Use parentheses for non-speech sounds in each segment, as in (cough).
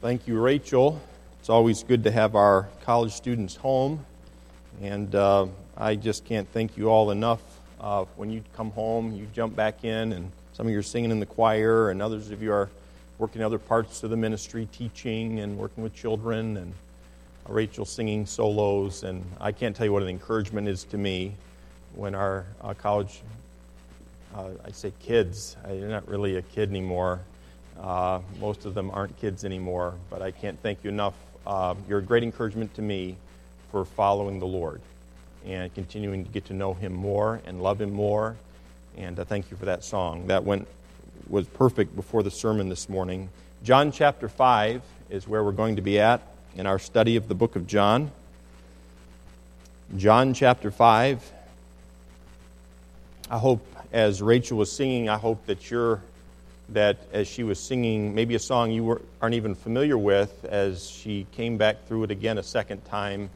Thank you, Rachel. It's always good to have our college students home. And uh, I just can't thank you all enough. Uh, when you come home, you jump back in, and some of you are singing in the choir, and others of you are working other parts of the ministry, teaching and working with children, and Rachel singing solos. And I can't tell you what an encouragement is to me when our uh, college, uh, I say kids, I'm not really a kid anymore. Uh, most of them aren't kids anymore, but I can't thank you enough. Uh, you're a great encouragement to me for following the Lord and continuing to get to know Him more and love Him more. And uh, thank you for that song. That went was perfect before the sermon this morning. John chapter 5 is where we're going to be at in our study of the book of John. John chapter 5. I hope, as Rachel was singing, I hope that you're that as she was singing maybe a song you aren't even familiar with, as she came back through it again a second time,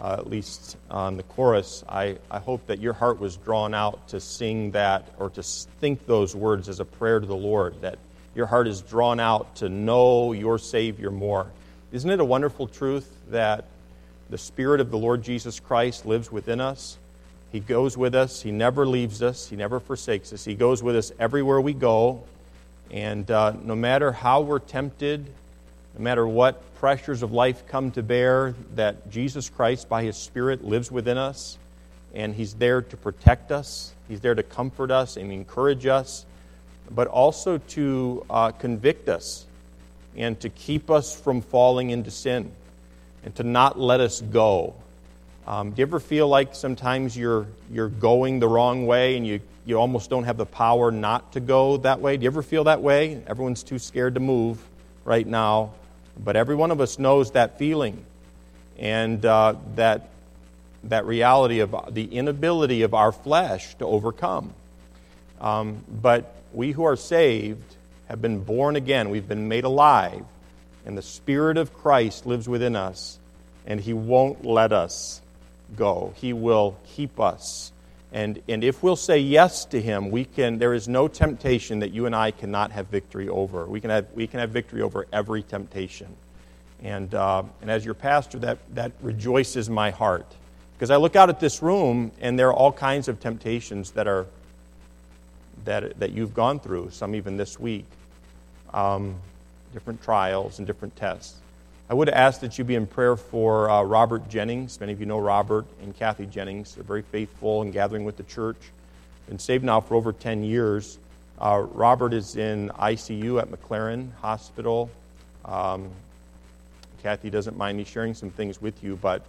uh, at least on the chorus, I, I hope that your heart was drawn out to sing that or to think those words as a prayer to the Lord, that your heart is drawn out to know your Savior more. Isn't it a wonderful truth that the Spirit of the Lord Jesus Christ lives within us? He goes with us. He never leaves us. He never forsakes us. He goes with us everywhere we go. And uh, no matter how we're tempted, no matter what pressures of life come to bear, that Jesus Christ, by His Spirit, lives within us. And He's there to protect us, He's there to comfort us and encourage us, but also to uh, convict us and to keep us from falling into sin and to not let us go. Um, do you ever feel like sometimes you're, you're going the wrong way and you you almost don't have the power not to go that way. Do you ever feel that way? Everyone's too scared to move right now. But every one of us knows that feeling and uh, that, that reality of the inability of our flesh to overcome. Um, but we who are saved have been born again, we've been made alive, and the Spirit of Christ lives within us, and He won't let us go. He will keep us and, and if we'll say yes to him, we can, there is no temptation that you and I cannot have victory over. We can have, we can have victory over every temptation. And, uh, and as your pastor, that, that rejoices my heart. Because I look out at this room, and there are all kinds of temptations that, are, that, that you've gone through, some even this week. Um, different trials and different tests. I would ask that you be in prayer for uh, Robert Jennings. Many of you know Robert and Kathy Jennings. They're very faithful in gathering with the church. Been saved now for over 10 years. Uh, Robert is in ICU at McLaren Hospital. Um, Kathy doesn't mind me sharing some things with you, but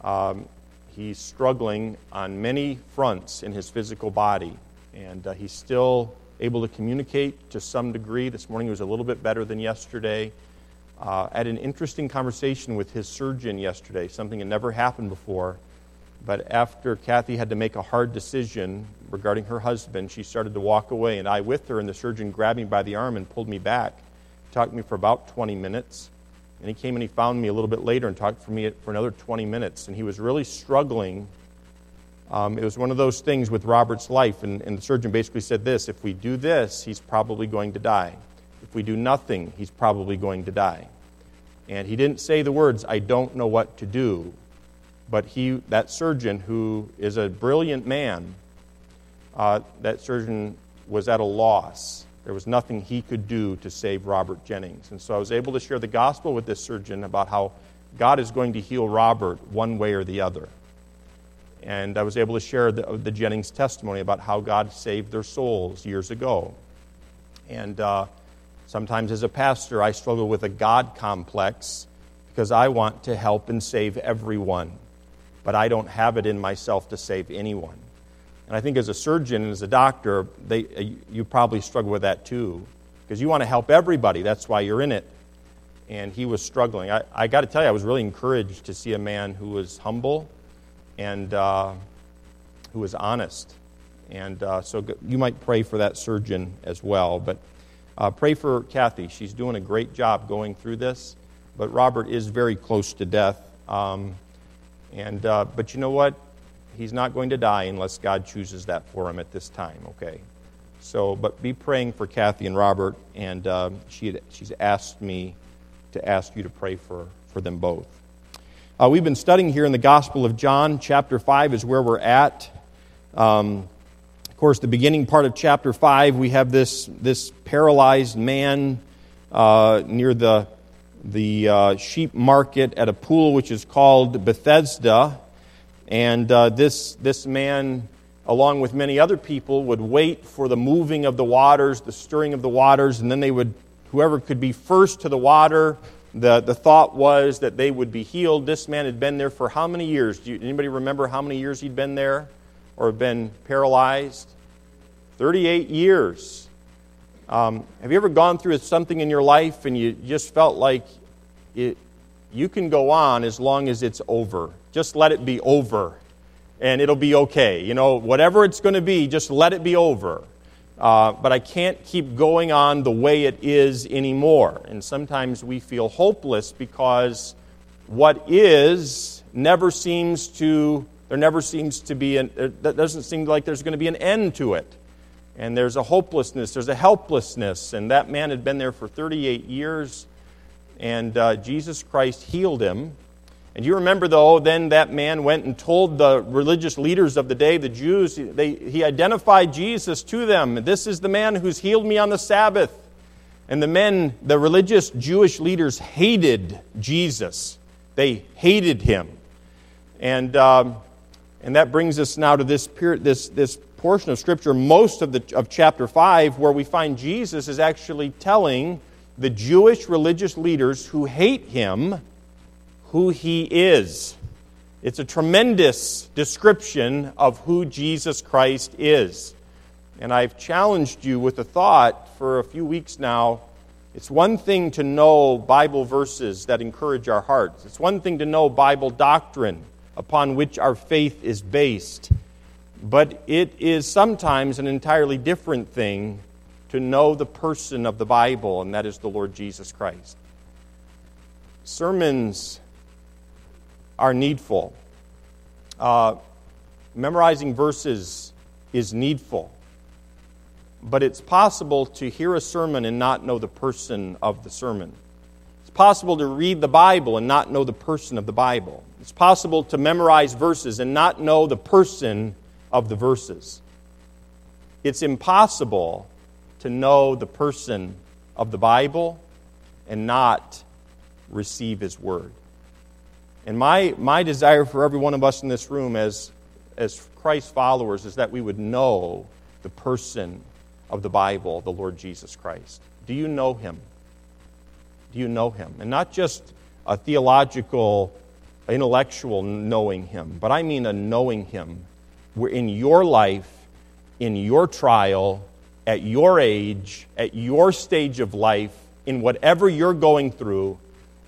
um, he's struggling on many fronts in his physical body, and uh, he's still able to communicate to some degree. This morning he was a little bit better than yesterday uh, had an interesting conversation with his surgeon yesterday, something that never happened before. But after Kathy had to make a hard decision regarding her husband, she started to walk away, and I with her, and the surgeon grabbed me by the arm and pulled me back. He talked to me for about 20 minutes. And he came and he found me a little bit later and talked for me for another 20 minutes. And he was really struggling. Um, it was one of those things with Robert's life. And, and the surgeon basically said this if we do this, he's probably going to die. If we do nothing, he's probably going to die. And he didn't say the words, I don't know what to do. But he, that surgeon, who is a brilliant man, uh, that surgeon was at a loss. There was nothing he could do to save Robert Jennings. And so I was able to share the gospel with this surgeon about how God is going to heal Robert one way or the other. And I was able to share the, the Jennings testimony about how God saved their souls years ago. And uh, Sometimes, as a pastor, I struggle with a God complex because I want to help and save everyone, but I don't have it in myself to save anyone. And I think as a surgeon and as a doctor, they, uh, you probably struggle with that too because you want to help everybody. That's why you're in it. And he was struggling. I, I got to tell you, I was really encouraged to see a man who was humble and uh, who was honest. And uh, so you might pray for that surgeon as well. But uh, pray for Kathy. She's doing a great job going through this, but Robert is very close to death. Um, and uh, but you know what? He's not going to die unless God chooses that for him at this time. Okay. So, but be praying for Kathy and Robert. And uh, she had, she's asked me to ask you to pray for, for them both. Uh, we've been studying here in the Gospel of John. Chapter 5 is where we're at. Um, of course, the beginning part of chapter 5, we have this, this paralyzed man uh, near the, the uh, sheep market at a pool which is called Bethesda. And uh, this, this man, along with many other people, would wait for the moving of the waters, the stirring of the waters, and then they would, whoever could be first to the water, the, the thought was that they would be healed. This man had been there for how many years? Do you, anybody remember how many years he'd been there? Or been paralyzed? 38 years. Um, have you ever gone through something in your life and you just felt like it, you can go on as long as it's over? Just let it be over and it'll be okay. You know, whatever it's going to be, just let it be over. Uh, but I can't keep going on the way it is anymore. And sometimes we feel hopeless because what is never seems to there never seems to be an, that doesn't seem like there's going to be an end to it. And there's a hopelessness, there's a helplessness. And that man had been there for 38 years, and uh, Jesus Christ healed him. And you remember, though, then that man went and told the religious leaders of the day, the Jews, they, he identified Jesus to them. This is the man who's healed me on the Sabbath. And the men, the religious Jewish leaders, hated Jesus. They hated him. And um, and that brings us now to this, period, this, this portion of Scripture, most of, the, of chapter 5, where we find Jesus is actually telling the Jewish religious leaders who hate him who he is. It's a tremendous description of who Jesus Christ is. And I've challenged you with a thought for a few weeks now. It's one thing to know Bible verses that encourage our hearts, it's one thing to know Bible doctrine upon which our faith is based. But it is sometimes an entirely different thing to know the person of the Bible, and that is the Lord Jesus Christ. Sermons are needful. Uh, memorizing verses is needful. But it's possible to hear a sermon and not know the person of the sermon. It's possible to read the Bible and not know the person of the Bible. It's possible to memorize verses and not know the person of the verses. It's impossible to know the person of the Bible and not receive His Word. And my, my desire for every one of us in this room as, as Christ followers is that we would know the person of the Bible, the Lord Jesus Christ. Do you know Him? Do you know Him? And not just a theological intellectual knowing Him, but I mean a knowing Him where in your life, in your trial, at your age, at your stage of life, in whatever you're going through,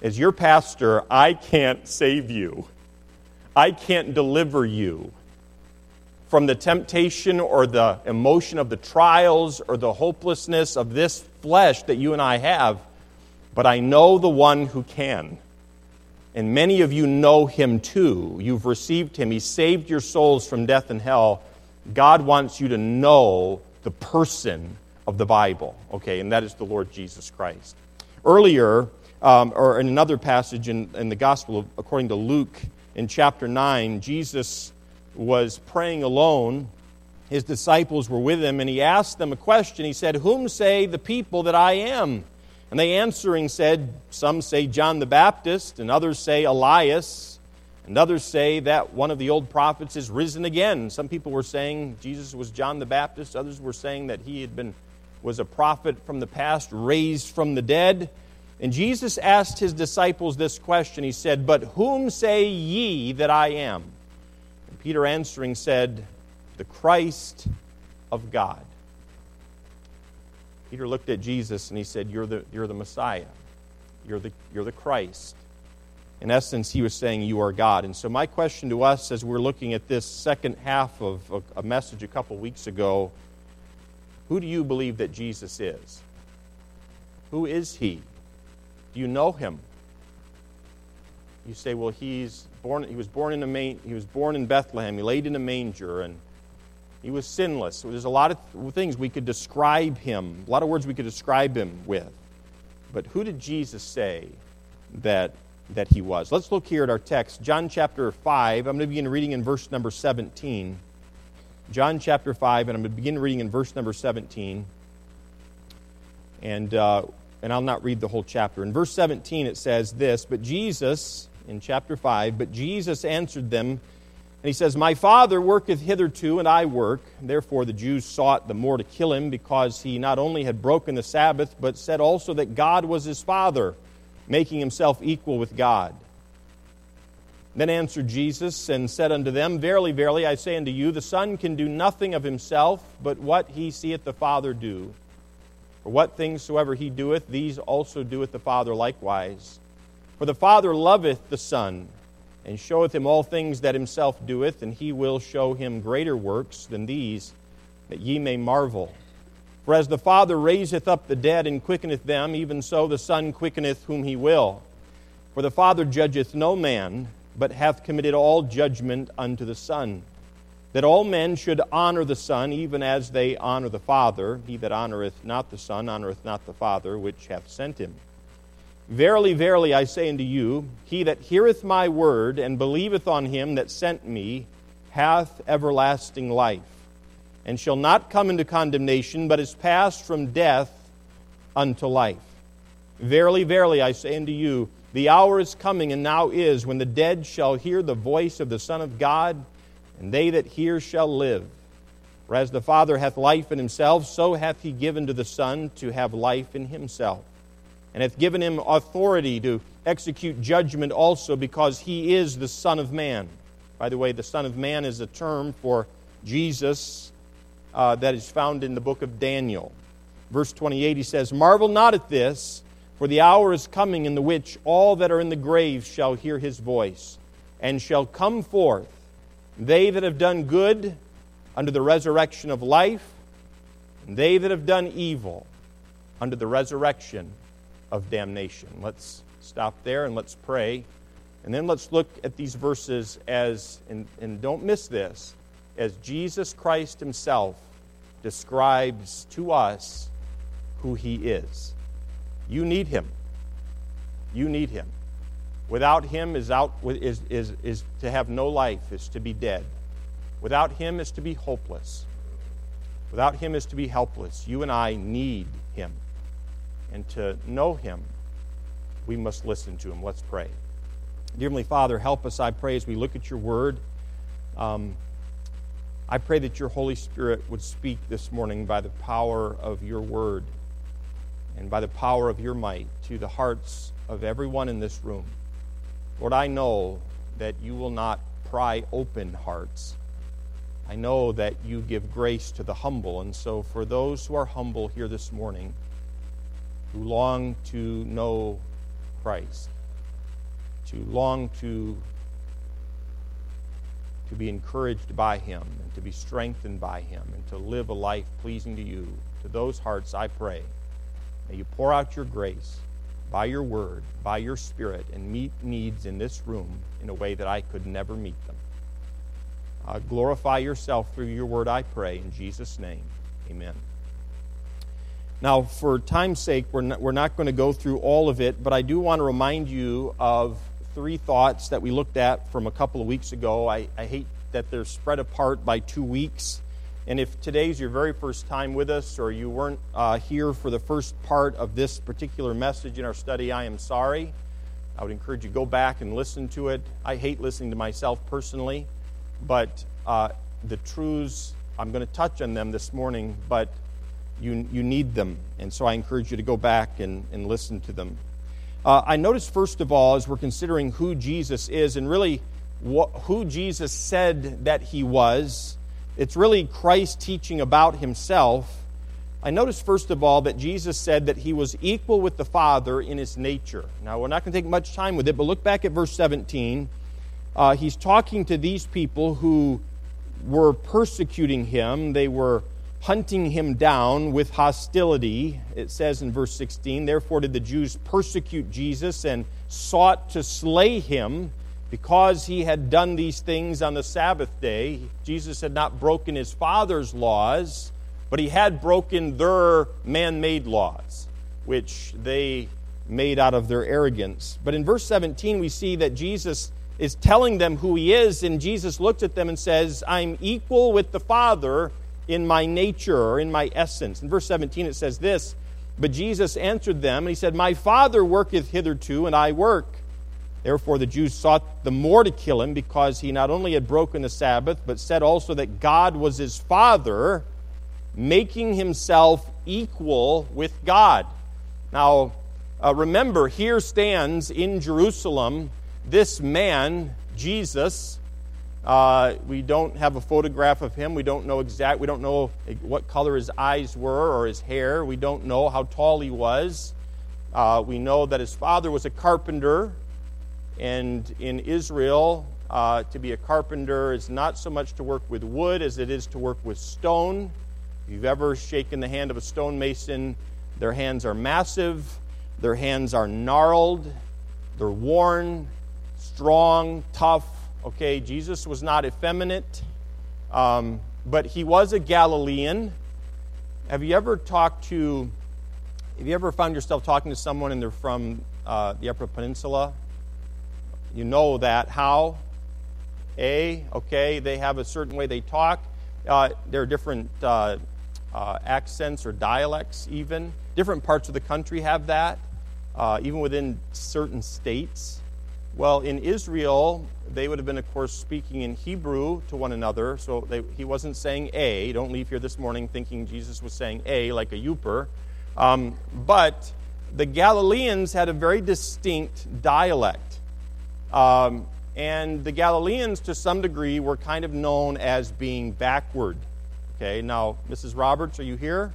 as your pastor, I can't save you. I can't deliver you from the temptation or the emotion of the trials or the hopelessness of this flesh that you and I have, but I know the one who can. And many of you know him too. You've received him. He saved your souls from death and hell. God wants you to know the person of the Bible, okay, and that is the Lord Jesus Christ. Earlier, um, or in another passage in, in the Gospel, according to Luke, in chapter 9, Jesus was praying alone. His disciples were with him, and he asked them a question. He said, Whom say the people that I am? And they answering said, Some say John the Baptist, and others say Elias, and others say that one of the old prophets is risen again. Some people were saying Jesus was John the Baptist, others were saying that he had been was a prophet from the past raised from the dead. And Jesus asked his disciples this question. He said, But whom say ye that I am? And Peter answering said, The Christ of God. Peter looked at Jesus and he said, You're the, you're the Messiah. You're the, you're the Christ. In essence, he was saying, You are God. And so, my question to us as we're looking at this second half of a message a couple weeks ago who do you believe that Jesus is? Who is he? Do you know him? You say, well, he's born, he was born in a main, he was born in Bethlehem. He laid in a manger, and he was sinless. There's a lot of things we could describe him, a lot of words we could describe him with. But who did Jesus say that, that he was. Let's look here at our text. John chapter 5. I'm going to begin reading in verse number 17. John chapter 5, and I'm going to begin reading in verse number 17. And, uh, and I'll not read the whole chapter. In verse 17, it says this But Jesus, in chapter 5, but Jesus answered them, and he says, My Father worketh hitherto, and I work. Therefore the Jews sought the more to kill him, because he not only had broken the Sabbath, but said also that God was his Father, making himself equal with God. Then answered Jesus and said unto them, Verily, verily, I say unto you, the Son can do nothing of himself, but what he seeth the Father do. For what things soever he doeth, these also doeth the Father likewise. For the Father loveth the Son, and showeth him all things that himself doeth, and he will show him greater works than these, that ye may marvel. For as the Father raiseth up the dead and quickeneth them, even so the Son quickeneth whom he will. For the Father judgeth no man, but hath committed all judgment unto the Son, that all men should honor the Son, even as they honor the Father. He that honoreth not the Son honoreth not the Father which hath sent him. Verily, verily, I say unto you, he that heareth my word and believeth on him that sent me hath everlasting life, and shall not come into condemnation, but is passed from death unto life. Verily, verily, I say unto you, the hour is coming, and now is, when the dead shall hear the voice of the Son of God, and they that hear shall live. For as the Father hath life in himself, so hath he given to the Son to have life in himself, and hath given him authority to execute judgment also, because he is the Son of Man. By the way, the Son of Man is a term for Jesus uh, that is found in the book of Daniel. Verse 28, he says, Marvel not at this. For the hour is coming in the which all that are in the grave shall hear his voice, and shall come forth, they that have done good unto the resurrection of life, and they that have done evil unto the resurrection of damnation. Let's stop there and let's pray. And then let's look at these verses as, and, and don't miss this, as Jesus Christ himself describes to us who he is. You need him. You need him. Without him is, out, is, is, is to have no life, is to be dead. Without him is to be hopeless. Without him is to be helpless. You and I need him. And to know him, we must listen to him. Let's pray. Dear Heavenly Father, help us, I pray, as we look at your word. Um, I pray that your Holy Spirit would speak this morning by the power of your word and by the power of your might to the hearts of everyone in this room. Lord, I know that you will not pry open hearts. I know that you give grace to the humble. And so, for those who are humble here this morning, who long to know Christ, to long to, to be encouraged by Him, and to be strengthened by Him, and to live a life pleasing to you, to those hearts I pray May you pour out your grace by your word, by your spirit, and meet needs in this room in a way that I could never meet them. Uh, glorify yourself through your word, I pray, in Jesus' name. Amen. Now, for time's sake, we're not, we're not going to go through all of it, but I do want to remind you of three thoughts that we looked at from a couple of weeks ago. I, I hate that they're spread apart by two weeks. And if today's your very first time with us, or you weren't uh, here for the first part of this particular message in our study, I am sorry. I would encourage you go back and listen to it. I hate listening to myself personally, but uh, the truths, I'm going to touch on them this morning, but you, you need them. And so I encourage you to go back and, and listen to them. Uh, I noticed, first of all, as we're considering who Jesus is and really what, who Jesus said that he was, it's really Christ teaching about himself. I notice, first of all, that Jesus said that he was equal with the Father in his nature. Now, we're not going to take much time with it, but look back at verse 17. Uh, he's talking to these people who were persecuting him, they were hunting him down with hostility. It says in verse 16, Therefore did the Jews persecute Jesus and sought to slay him because he had done these things on the Sabbath day, Jesus had not broken his Father's laws, but he had broken their man made laws, which they made out of their arrogance. But in verse 17, we see that Jesus is telling them who he is, and Jesus looks at them and says, I'm equal with the Father in my nature or in my essence. In verse 17, it says this But Jesus answered them, and he said, My Father worketh hitherto, and I work. Therefore, the Jews sought the more to kill him because he not only had broken the Sabbath, but said also that God was his Father, making himself equal with God. Now, uh, remember, here stands in Jerusalem this man, Jesus. Uh, we don't have a photograph of him. We don't know exact. We don't know what color his eyes were or his hair. We don't know how tall he was. Uh, we know that his father was a carpenter, and in Israel, uh, to be a carpenter is not so much to work with wood as it is to work with stone. If you've ever shaken the hand of a stonemason, their hands are massive, their hands are gnarled, they're worn, strong, tough. Okay, Jesus was not effeminate, um, but he was a Galilean. Have you ever talked to, have you ever found yourself talking to someone and they're from uh, the Upper Peninsula? You know that. How? A, okay, they have a certain way they talk. Uh, there are different uh, uh, accents or dialects, even. Different parts of the country have that, uh, even within certain states. Well, in Israel, they would have been, of course, speaking in Hebrew to one another. So they, he wasn't saying A. Don't leave here this morning thinking Jesus was saying A like a Yooper. Um, but the Galileans had a very distinct dialect. Um, and the Galileans, to some degree, were kind of known as being backward. Okay, now, Mrs. Roberts, are you here?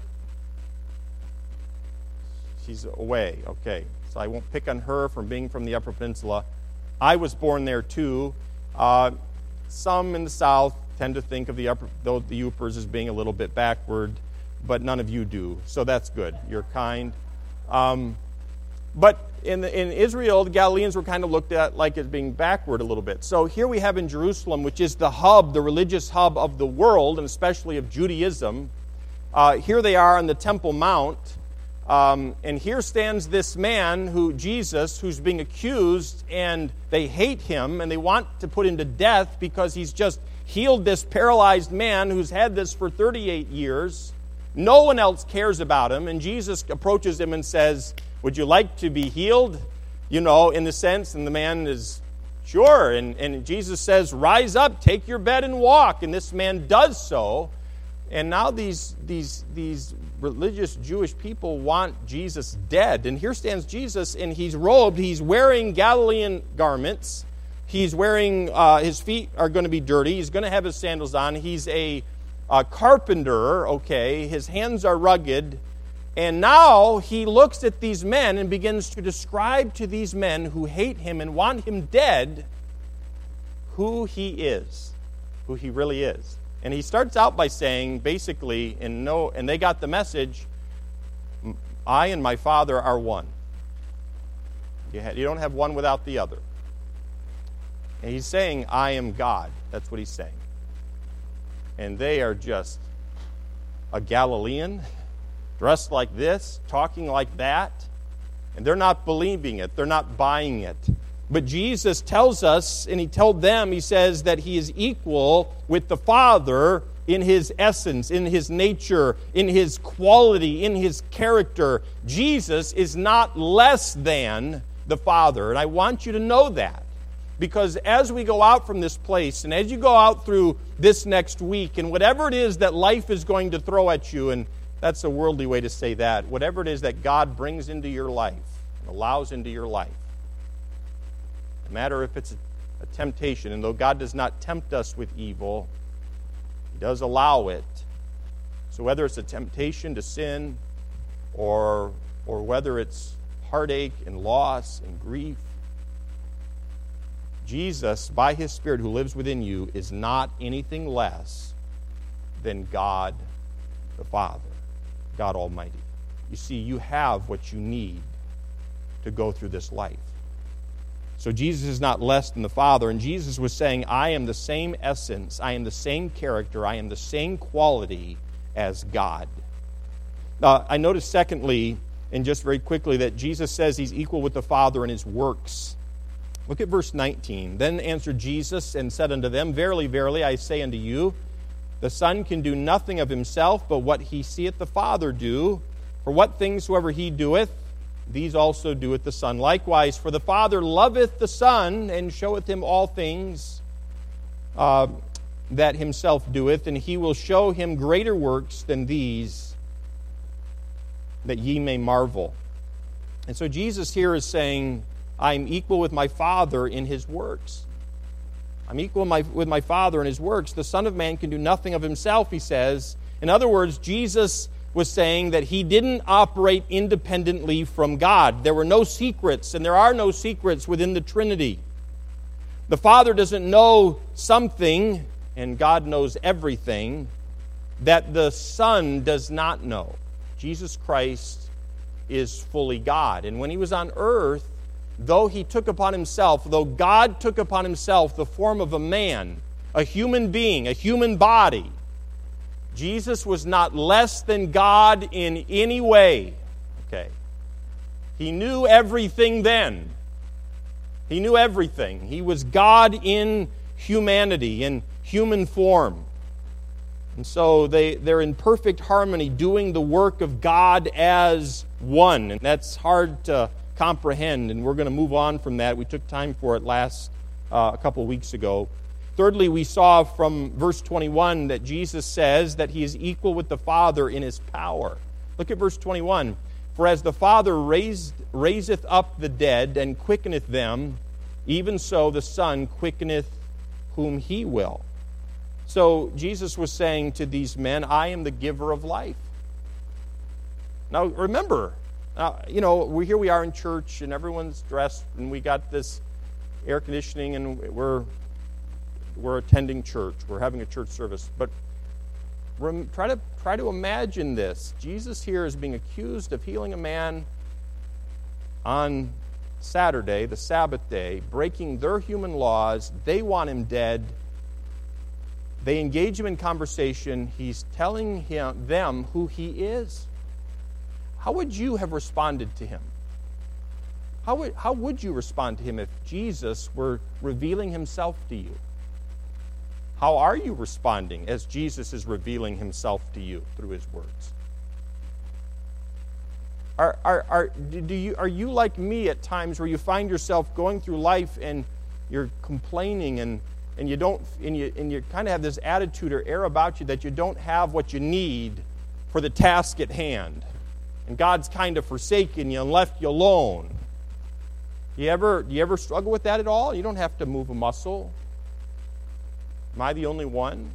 She's away. Okay, so I won't pick on her from being from the Upper Peninsula. I was born there too. Uh, some in the South tend to think of the upper, the Yoopers as being a little bit backward, but none of you do. So that's good. You're kind. Um, but in, the, in Israel, the Galileans were kind of looked at like as being backward a little bit. So here we have in Jerusalem, which is the hub, the religious hub of the world, and especially of Judaism. Uh, here they are on the Temple Mount. Um, and here stands this man who, Jesus, who's being accused, and they hate him and they want to put him to death because he's just healed this paralyzed man who's had this for 38 years. No one else cares about him. And Jesus approaches him and says, Would you like to be healed? You know, in the sense, and the man is, Sure. And, and Jesus says, Rise up, take your bed, and walk. And this man does so. And now these, these, these religious Jewish people want Jesus dead. And here stands Jesus, and he's robed. He's wearing Galilean garments. He's wearing, uh, his feet are going to be dirty. He's going to have his sandals on. He's a, a carpenter, okay. His hands are rugged. And now he looks at these men and begins to describe to these men who hate him and want him dead who he is, who he really is. And he starts out by saying, basically, in no, and they got the message I and my Father are one. You, you don't have one without the other. And he's saying, I am God. That's what he's saying. And they are just a Galilean, dressed like this, talking like that, and they're not believing it, they're not buying it. But Jesus tells us, and he told them, he says that he is equal with the Father in his essence, in his nature, in his quality, in his character. Jesus is not less than the Father. And I want you to know that. Because as we go out from this place, and as you go out through this next week, and whatever it is that life is going to throw at you, and that's a worldly way to say that, whatever it is that God brings into your life, and allows into your life, no matter if it's a, temptation, and though God does not tempt us with evil, He does allow it. So whether it's a temptation to sin or, or whether it's heartache and loss and grief, Jesus, by His Spirit who lives within you, is not anything less than God the Father, God Almighty. You see, you have what you need to go through this life. So Jesus is not less than the Father. And Jesus was saying, I am the same essence, I am the same character, I am the same quality as God. Uh, I notice, secondly, and just very quickly that Jesus says he's equal with the Father in his works. Look at verse 19. Then answered Jesus and said unto them, Verily, verily, I say unto you, the Son can do nothing of himself, but what he seeth the Father do. For what things soever he doeth, these also doeth the Son. Likewise, for the Father loveth the Son, and showeth him all things uh, that himself doeth, and he will show him greater works than these, that ye may marvel. And so Jesus here is saying, I am equal with my Father in his works. I'm equal my, with my Father in his works. The Son of Man can do nothing of himself, he says. In other words, Jesus was saying that he didn't operate independently from God. There were no secrets, and there are no secrets within the Trinity. The Father doesn't know something, and God knows everything, that the Son does not know. Jesus Christ is fully God. And when he was on earth, though he took upon himself, though God took upon himself the form of a man, a human being, a human body, Jesus was not less than God in any way. Okay. He knew everything then. He knew everything. He was God in humanity, in human form. And so they, they're in perfect harmony, doing the work of God as one. And that's hard to comprehend, and we're going to move on from that. We took time for it last uh, a couple weeks ago. Thirdly, we saw from verse 21 that Jesus says that he is equal with the Father in his power. Look at verse 21. For as the Father raised, raiseth up the dead and quickeneth them, even so the Son quickeneth whom he will. So Jesus was saying to these men, I am the giver of life. Now remember, uh, you know, we, here we are in church and everyone's dressed and we got this air conditioning and we're we're attending church, we're having a church service. But rem, try, to, try to imagine this. Jesus here is being accused of healing a man on Saturday, the Sabbath day, breaking their human laws. They want him dead. They engage him in conversation. He's telling him, them who he is. How would you have responded to him? How would, how would you respond to him if Jesus were revealing himself to you? How are you responding as Jesus is revealing himself to you through his words? Are, are, are, do you, are you like me at times where you find yourself going through life and you're complaining and, and you don't and you, and you kind of have this attitude or air about you that you don't have what you need for the task at hand? And god's kind of forsaken you and left you alone. You ever, do you ever struggle with that at all? You don't have to move a muscle Am I the only one?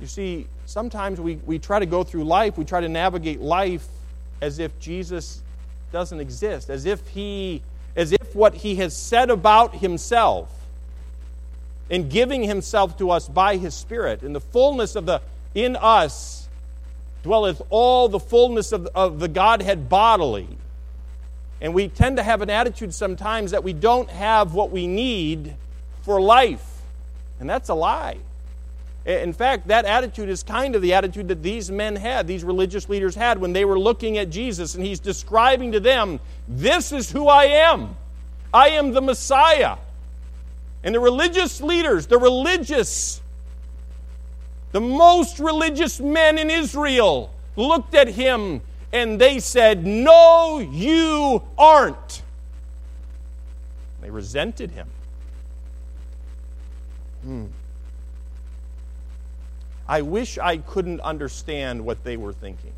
You see, sometimes we, we try to go through life, we try to navigate life as if Jesus doesn't exist, as if he as if what he has said about himself in giving himself to us by his spirit in the fullness of the in us dwelleth all the fullness of, of the godhead bodily and we tend to have an attitude sometimes that we don't have what we need for life and that's a lie. In fact, that attitude is kind of the attitude that these men had, these religious leaders had, when they were looking at Jesus and he's describing to them, This is who I am. I am the Messiah. And the religious leaders, the religious, the most religious men in Israel, looked at him and they said, No, you aren't. They resented him. Hmm. I wish I couldn't understand what they were thinking.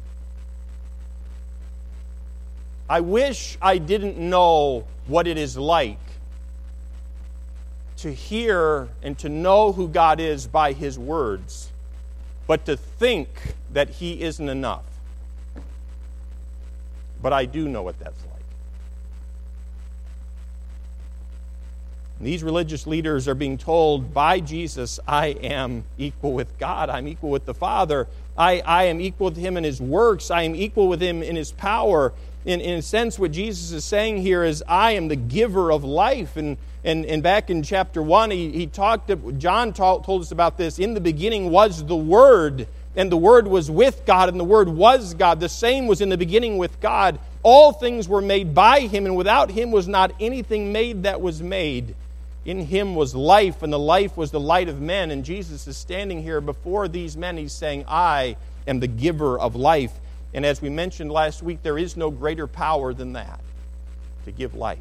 I wish I didn't know what it is like to hear and to know who God is by His words, but to think that He isn't enough. But I do know what that's like. These religious leaders are being told by Jesus, I am equal with God. I'm equal with the Father. I, I am equal with Him in His works. I am equal with Him in His power. In, in a sense, what Jesus is saying here is, I am the giver of life. And, and, and back in chapter 1, he, he talked, John told us about this. In the beginning was the Word, and the Word was with God, and the Word was God. The same was in the beginning with God. All things were made by Him, and without Him was not anything made that was made. In Him was life, and the life was the light of men. And Jesus is standing here before these men. He's saying, I am the giver of life. And as we mentioned last week, there is no greater power than that to give life.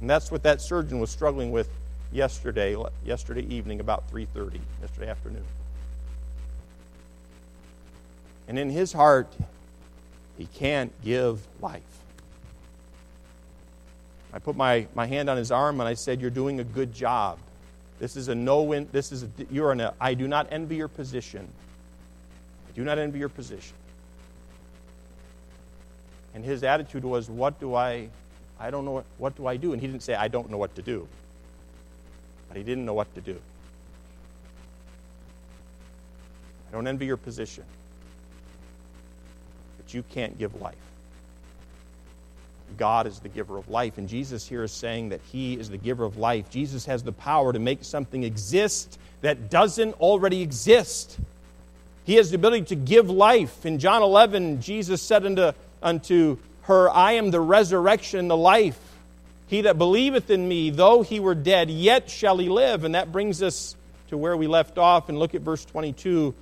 And that's what that surgeon was struggling with yesterday, yesterday evening, about 3:30, yesterday afternoon. And in his heart, he can't give life. I put my, my hand on his arm and I said, You're doing a good job. This is a no win. This is a, you're in a, I do not envy your position. I do not envy your position. And his attitude was, What do I I don't know what, what do I do? And he didn't say, I don't know what to do. But he didn't know what to do. I don't envy your position. But you can't give life. God is the giver of life. And Jesus here is saying that He is the giver of life. Jesus has the power to make something exist that doesn't already exist. He has the ability to give life. In John 11, Jesus said unto, unto her, I am the resurrection and the life. He that believeth in me, though he were dead, yet shall he live. And that brings us to where we left off. And look at verse 22,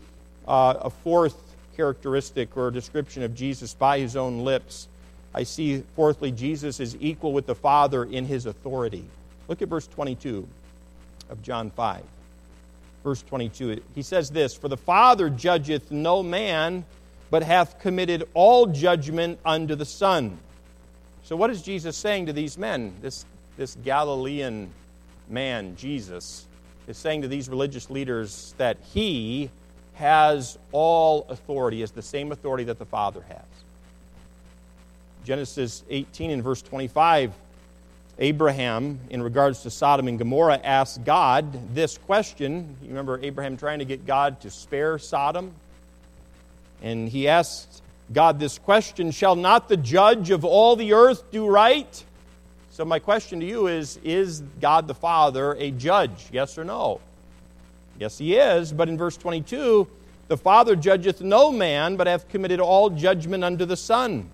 uh, a fourth characteristic or description of Jesus by his own lips. I see, fourthly, Jesus is equal with the Father in his authority. Look at verse 22 of John 5. Verse 22, he says this For the Father judgeth no man but hath committed all judgment unto the Son. So, what is Jesus saying to these men? This, this Galilean man, Jesus, is saying to these religious leaders that he has all authority, is the same authority that the Father has. Genesis 18 and verse 25, Abraham, in regards to Sodom and Gomorrah, asked God this question. You remember Abraham trying to get God to spare Sodom? And he asked God this question Shall not the judge of all the earth do right? So, my question to you is Is God the Father a judge? Yes or no? Yes, he is. But in verse 22, the Father judgeth no man, but hath committed all judgment unto the Son.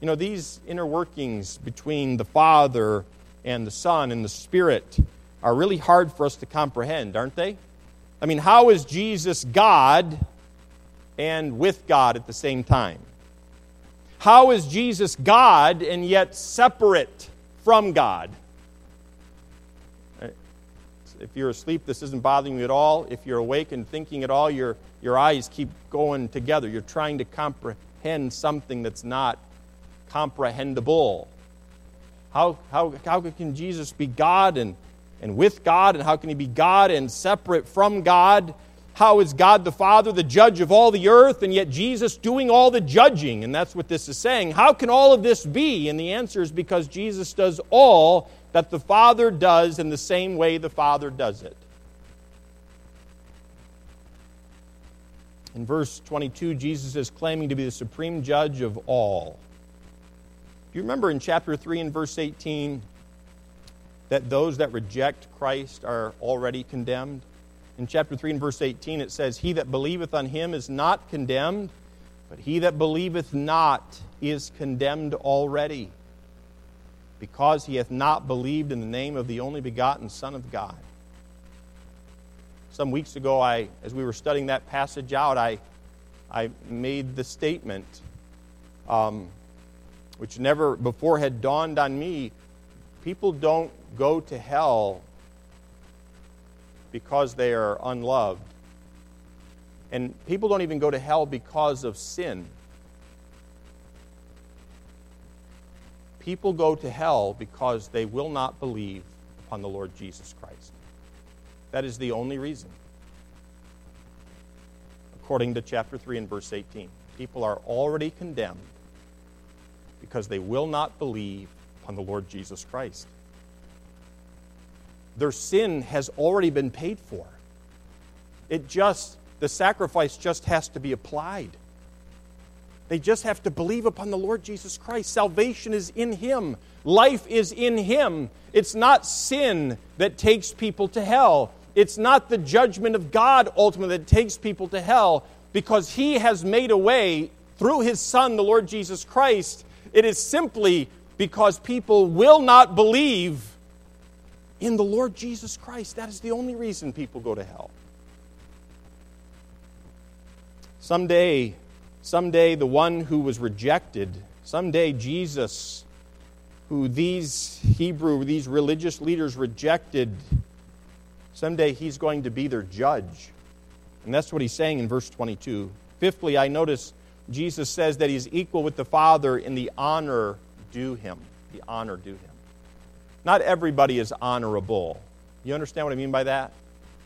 You know, these inner workings between the Father and the Son and the Spirit are really hard for us to comprehend, aren't they? I mean, how is Jesus God and with God at the same time? How is Jesus God and yet separate from God? If you're asleep, this isn't bothering you at all. If you're awake and thinking at all, your, your eyes keep going together. You're trying to comprehend something that's not comprehensible. How, how, how can Jesus be God and, and with God, and how can he be God and separate from God? How is God the Father the judge of all the earth, and yet Jesus doing all the judging? And that's what this is saying. How can all of this be? And the answer is because Jesus does all that the Father does in the same way the Father does it. In verse 22, Jesus is claiming to be the supreme judge of all. You remember in chapter 3 and verse 18 that those that reject Christ are already condemned? in chapter 3 and verse 18, it says, He that believeth on him is not condemned, but he that believeth not is condemned already, because he hath not believed in the name of the only begotten Son of God. Some weeks ago, I, as we were studying that passage out, I, I made the statement, um, which never before had dawned on me people don't go to hell because they are unloved. And people don't even go to hell because of sin. People go to hell because they will not believe upon the Lord Jesus Christ. That is the only reason. According to chapter 3 and verse 18, people are already condemned because they will not believe upon the Lord Jesus Christ their sin has already been paid for. It just, the sacrifice just has to be applied. They just have to believe upon the Lord Jesus Christ. Salvation is in Him, life is in Him. It's not sin that takes people to hell. It's not the judgment of God ultimately that takes people to hell because he has made a way through his Son, the Lord Jesus Christ. It is simply because people will not believe in the Lord Jesus Christ. That is the only reason people go to hell. Someday, someday, the one who was rejected, someday, Jesus, who these Hebrew, these religious leaders rejected, someday he's going to be their judge. And that's what he's saying in verse 22. Fifthly, I notice Jesus says that he's equal with the Father in the honor due him. The honor due him. Not everybody is honorable. You understand what I mean by that?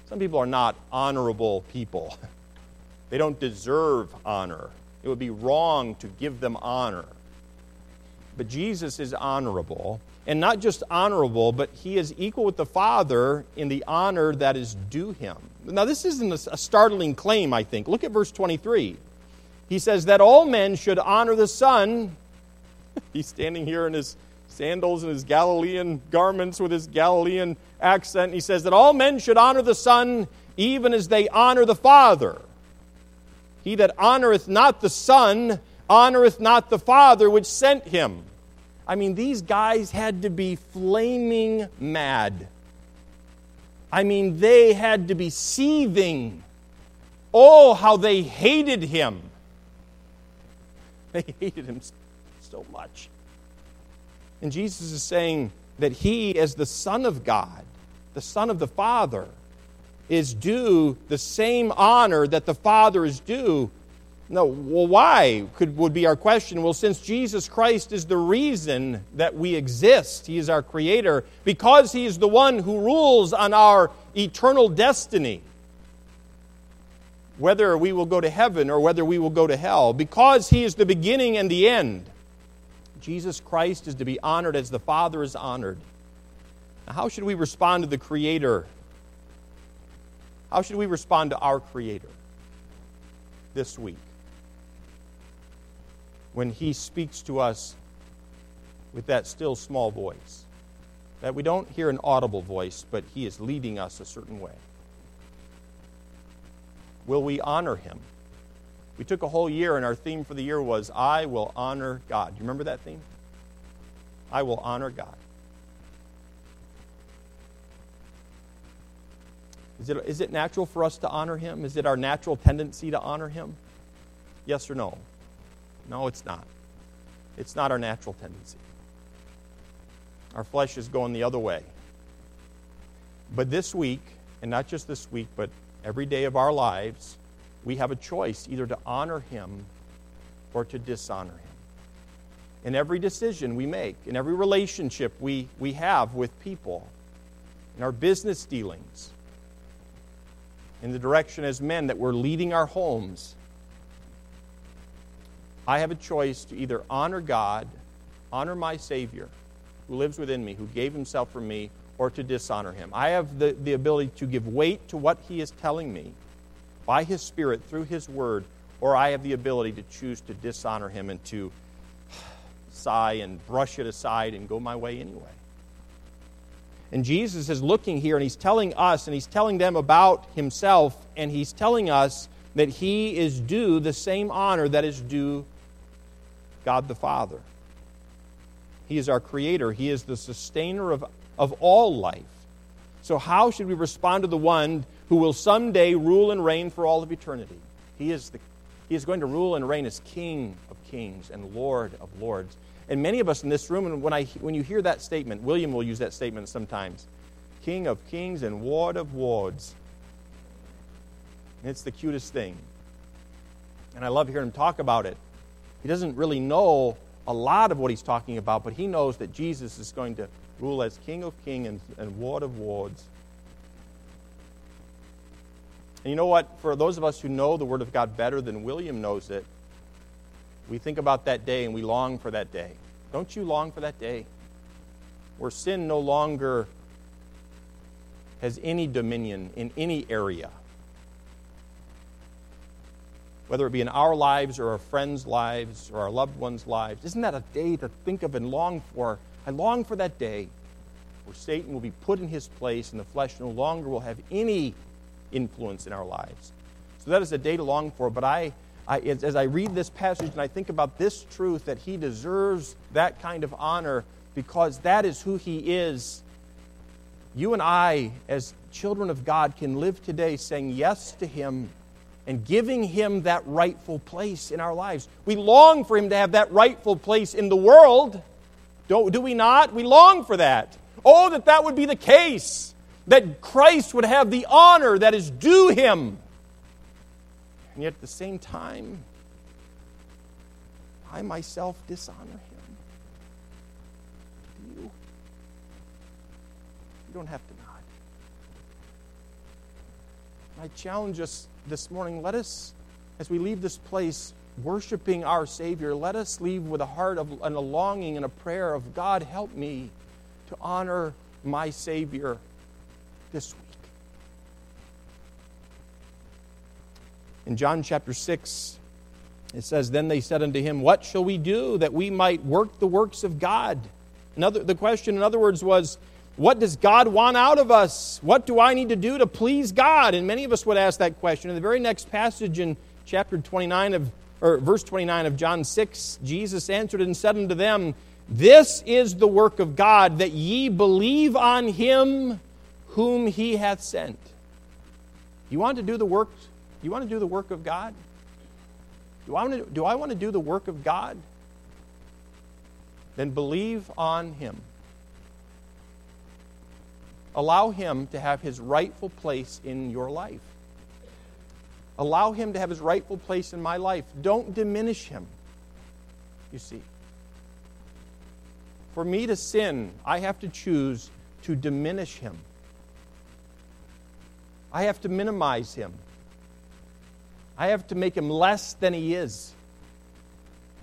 Some people are not honorable people. (laughs) They don't deserve honor. It would be wrong to give them honor. But Jesus is honorable, and not just honorable, but he is equal with the Father in the honor that is due him. Now, this isn't a startling claim, I think. Look at verse 23. He says that all men should honor the Son. (laughs) He's standing here in his sandals and his Galilean garments with his Galilean accent. He says that all men should honor the Son even as they honor the Father. He that honoreth not the Son honoreth not the Father which sent him. I mean, these guys had to be flaming mad. I mean, they had to be seething. Oh, how they hated him. (laughs) They hated him so much. And Jesus is saying that he, as the Son of God, the Son of the Father, is due the same honor that the Father is due. No, well, why? Could, would be our question. Well, since Jesus Christ is the reason that we exist, He is our Creator, because He is the one who rules on our eternal destiny whether we will go to heaven or whether we will go to hell, because He is the beginning and the end. Jesus Christ is to be honored as the Father is honored. Now, how should we respond to the Creator? How should we respond to our Creator this week when He speaks to us with that still small voice? That we don't hear an audible voice, but He is leading us a certain way. Will we honor him? We took a whole year, and our theme for the year was I will honor God. Do you remember that theme? I will honor God. Is it, is it natural for us to honor him? Is it our natural tendency to honor him? Yes or no? No, it's not. It's not our natural tendency. Our flesh is going the other way. But this week, and not just this week, but every day of our lives, we have a choice either to honor Him or to dishonor Him. In every decision we make, in every relationship we, we have with people, in our business dealings, in the direction as men that we're leading our homes, I have a choice to either honor God, honor my Savior who lives within me, who gave Himself for me, or to dishonor him. I have the, the ability to give weight to what he is telling me by his Spirit through his word, or I have the ability to choose to dishonor him and to (sighs) sigh and brush it aside and go my way anyway. And Jesus is looking here and he's telling us and he's telling them about himself and he's telling us that he is due the same honor that is due God the Father. He is our creator, he is the sustainer of of all life. So, how should we respond to the one who will someday rule and reign for all of eternity? He is, the, he is going to rule and reign as King of kings and Lord of lords. And many of us in this room, and when, I, when you hear that statement, William will use that statement sometimes King of kings and Lord of lords. And it's the cutest thing. And I love hearing him talk about it. He doesn't really know a lot of what he's talking about, but he knows that Jesus is going to rule as King of kings and, and Lord of Wards. And you know what? For those of us who know the Word of God better than William knows it, we think about that day and we long for that day. Don't you long for that day? Where sin no longer has any dominion in any area. Whether it be in our lives or our friends' lives or our loved ones' lives. Isn't that a day to think of and long for? I long for that day where Satan will be put in his place and the flesh no longer will have any influence in our lives. So that is a day to long for. But I, I, as I read this passage and I think about this truth that he deserves that kind of honor because that is who he is, you and I, as children of God, can live today saying yes to him and giving him that rightful place in our lives. We long for him to have that rightful place in the world. Don't, do we not? We long for that. Oh, that that would be the case. That Christ would have the honor that is due him. And yet at the same time, I myself dishonor him. Do you? You don't have to nod. I challenge us this morning let us, as we leave this place, worshiping our Savior, let us leave with a heart of, and a longing and a prayer of God, help me to honor my Savior this week. In John chapter 6, it says, Then they said unto him, What shall we do that we might work the works of God? Another, the question, in other words, was, What does God want out of us? What do I need to do to please God? And many of us would ask that question. In the very next passage in chapter 29 of, or verse 29 of John 6, Jesus answered and said unto them, This is the work of God, that ye believe on him whom he hath sent. You want to do the work? You want to do the work of God? Do I, want to, do I want to do the work of God? Then believe on Him. Allow Him to have His rightful place in your life. Allow Him to have His rightful place in my life. Don't diminish Him, you see. For me to sin, I have to choose to diminish Him. I have to minimize Him. I have to make him less than he is.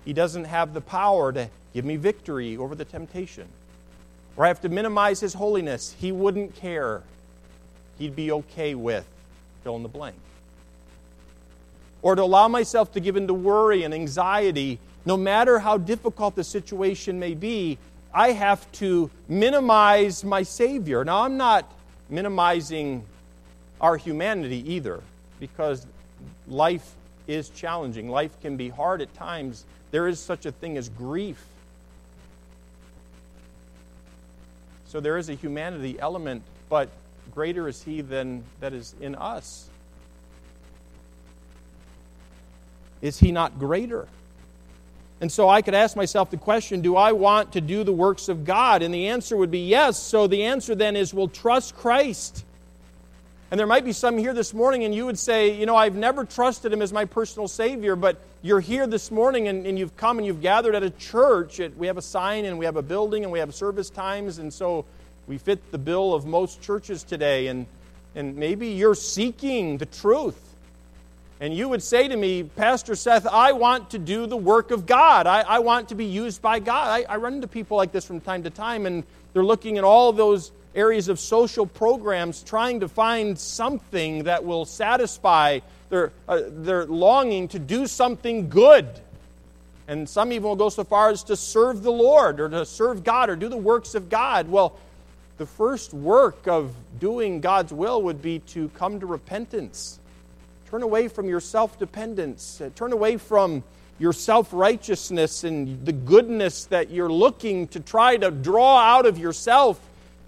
He doesn't have the power to give me victory over the temptation. Or I have to minimize his holiness. He wouldn't care. He'd be okay with fill in the blank. Or to allow myself to give in to worry and anxiety, no matter how difficult the situation may be, I have to minimize my Savior. Now, I'm not minimizing our humanity either, because life is challenging. Life can be hard at times. There is such a thing as grief. So there is a humanity element, but greater is He than that is in us. Is He not greater? And so I could ask myself the question do I want to do the works of God? And the answer would be yes. So the answer then is we'll trust Christ. And there might be some here this morning, and you would say, You know, I've never trusted him as my personal Savior, but you're here this morning and, and you've come and you've gathered at a church. It, we have a sign and we have a building and we have service times, and so we fit the bill of most churches today. And, and maybe you're seeking the truth. And you would say to me, Pastor Seth, I want to do the work of God. I, I want to be used by God. I, I run into people like this from time to time, and they're looking at all those areas of social programs trying to find something that will satisfy their, uh, their longing to do something good. And some even will go so far as to serve the Lord or to serve God or do the works of God. Well, the first work of doing God's will would be to come to repentance. Turn away from your self dependence. Uh, turn away from your self righteousness and the goodness that you're looking to try to draw out of yourself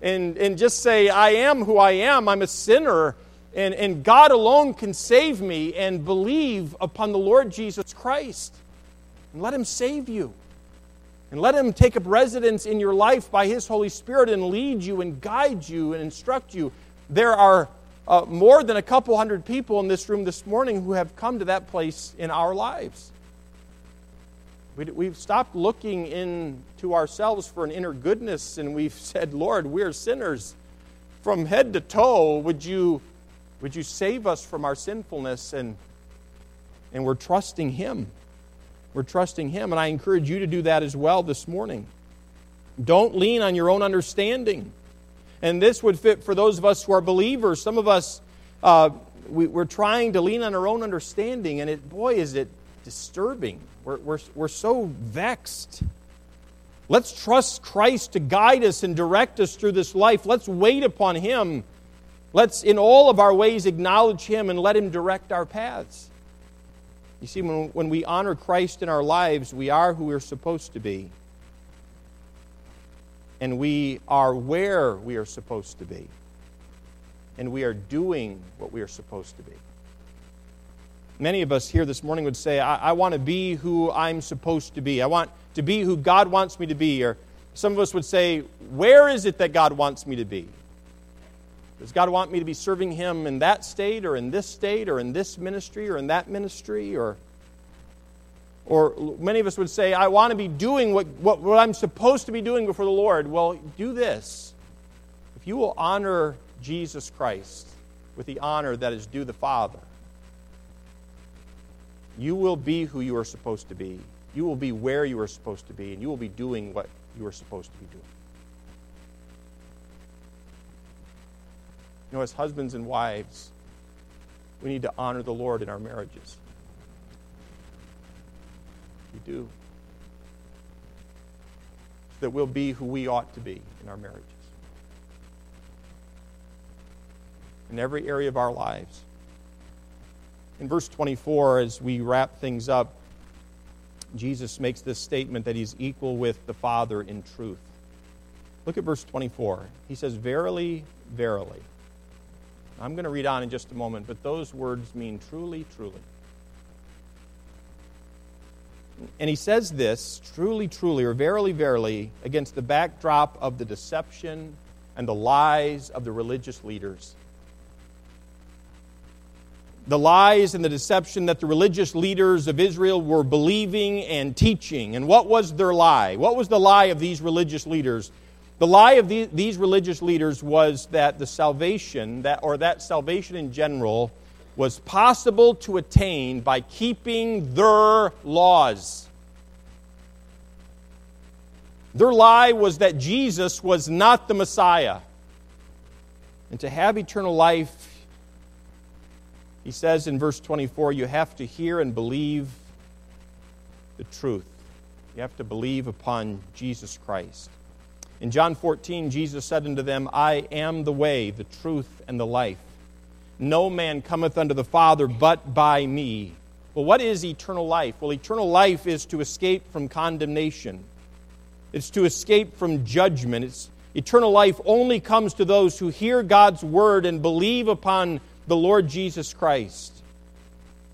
and, and just say, I am who I am, I'm a sinner, and, and God alone can save me, and believe upon the Lord Jesus Christ. And let Him save you. And let Him take up residence in your life by His Holy Spirit and lead you and guide you and instruct you. There are uh, more than a couple hundred people in this room this morning who have come to that place in our lives. We've stopped looking into ourselves for an inner goodness and we've (laughs) said, Lord, we're sinners. From head to toe, would you, would you save us from our sinfulness? And, and we're trusting Him. We're trusting Him. And I encourage you to do that as well this morning. Don't lean on your own understanding. And this would fit for those of us who are believers. Some of us, uh, we, are trying to lean on our own understanding, and it, boy, is it disturbing. We're, we're, we're so vexed. Let's trust Christ to guide us and direct us through this life. Let's wait upon Him Let's, in all of our ways, acknowledge Him and let Him direct our paths. You see, when, when we honor Christ in our lives, we are who we're supposed to be. And we are where we are supposed to be. And we are doing what we are supposed to be. Many of us here this morning would say, I, I want to be who I'm supposed to be. I want to be who God wants me to be. Or some of us would say, Where is it that God wants me to be? Does God want me to be serving Him in that state or in this state or in this ministry or in that ministry? Or, or many of us would say, I want to be doing what, what, what I'm supposed to be doing before the Lord. Well, do this. If you will honor Jesus Christ with the honor that is due the Father, you will be who you are supposed to be. You will be where you are supposed to be, and you will be doing what you are supposed to be doing. You know, as husbands and wives, we need to honor the Lord in our marriages. We do. So that we'll be who we ought to be in our marriages. In every area of our lives. In verse 24, as we wrap things up, Jesus makes this statement that he's equal with the Father in truth. Look at verse 24. He says, Verily, verily. I'm going to read on in just a moment, but those words mean truly, truly. And he says this, truly, truly, or verily, verily, against the backdrop of the deception and the lies of the religious leaders. The lies and the deception that the religious leaders of Israel were believing and teaching. And what was their lie? What was the lie of these religious leaders? The lie of the, these religious leaders was that the salvation, that, or that salvation in general, was possible to attain by keeping their laws. Their lie was that Jesus was not the Messiah. And to have eternal life, he says in verse 24, you have to hear and believe the truth. You have to believe upon Jesus Christ. In John 14, Jesus said unto them, I am the way, the truth, and the life. No man cometh unto the Father but by me. Well, what is eternal life? Well, eternal life is to escape from condemnation, it's to escape from judgment. It's, eternal life only comes to those who hear God's word and believe upon the Lord Jesus Christ.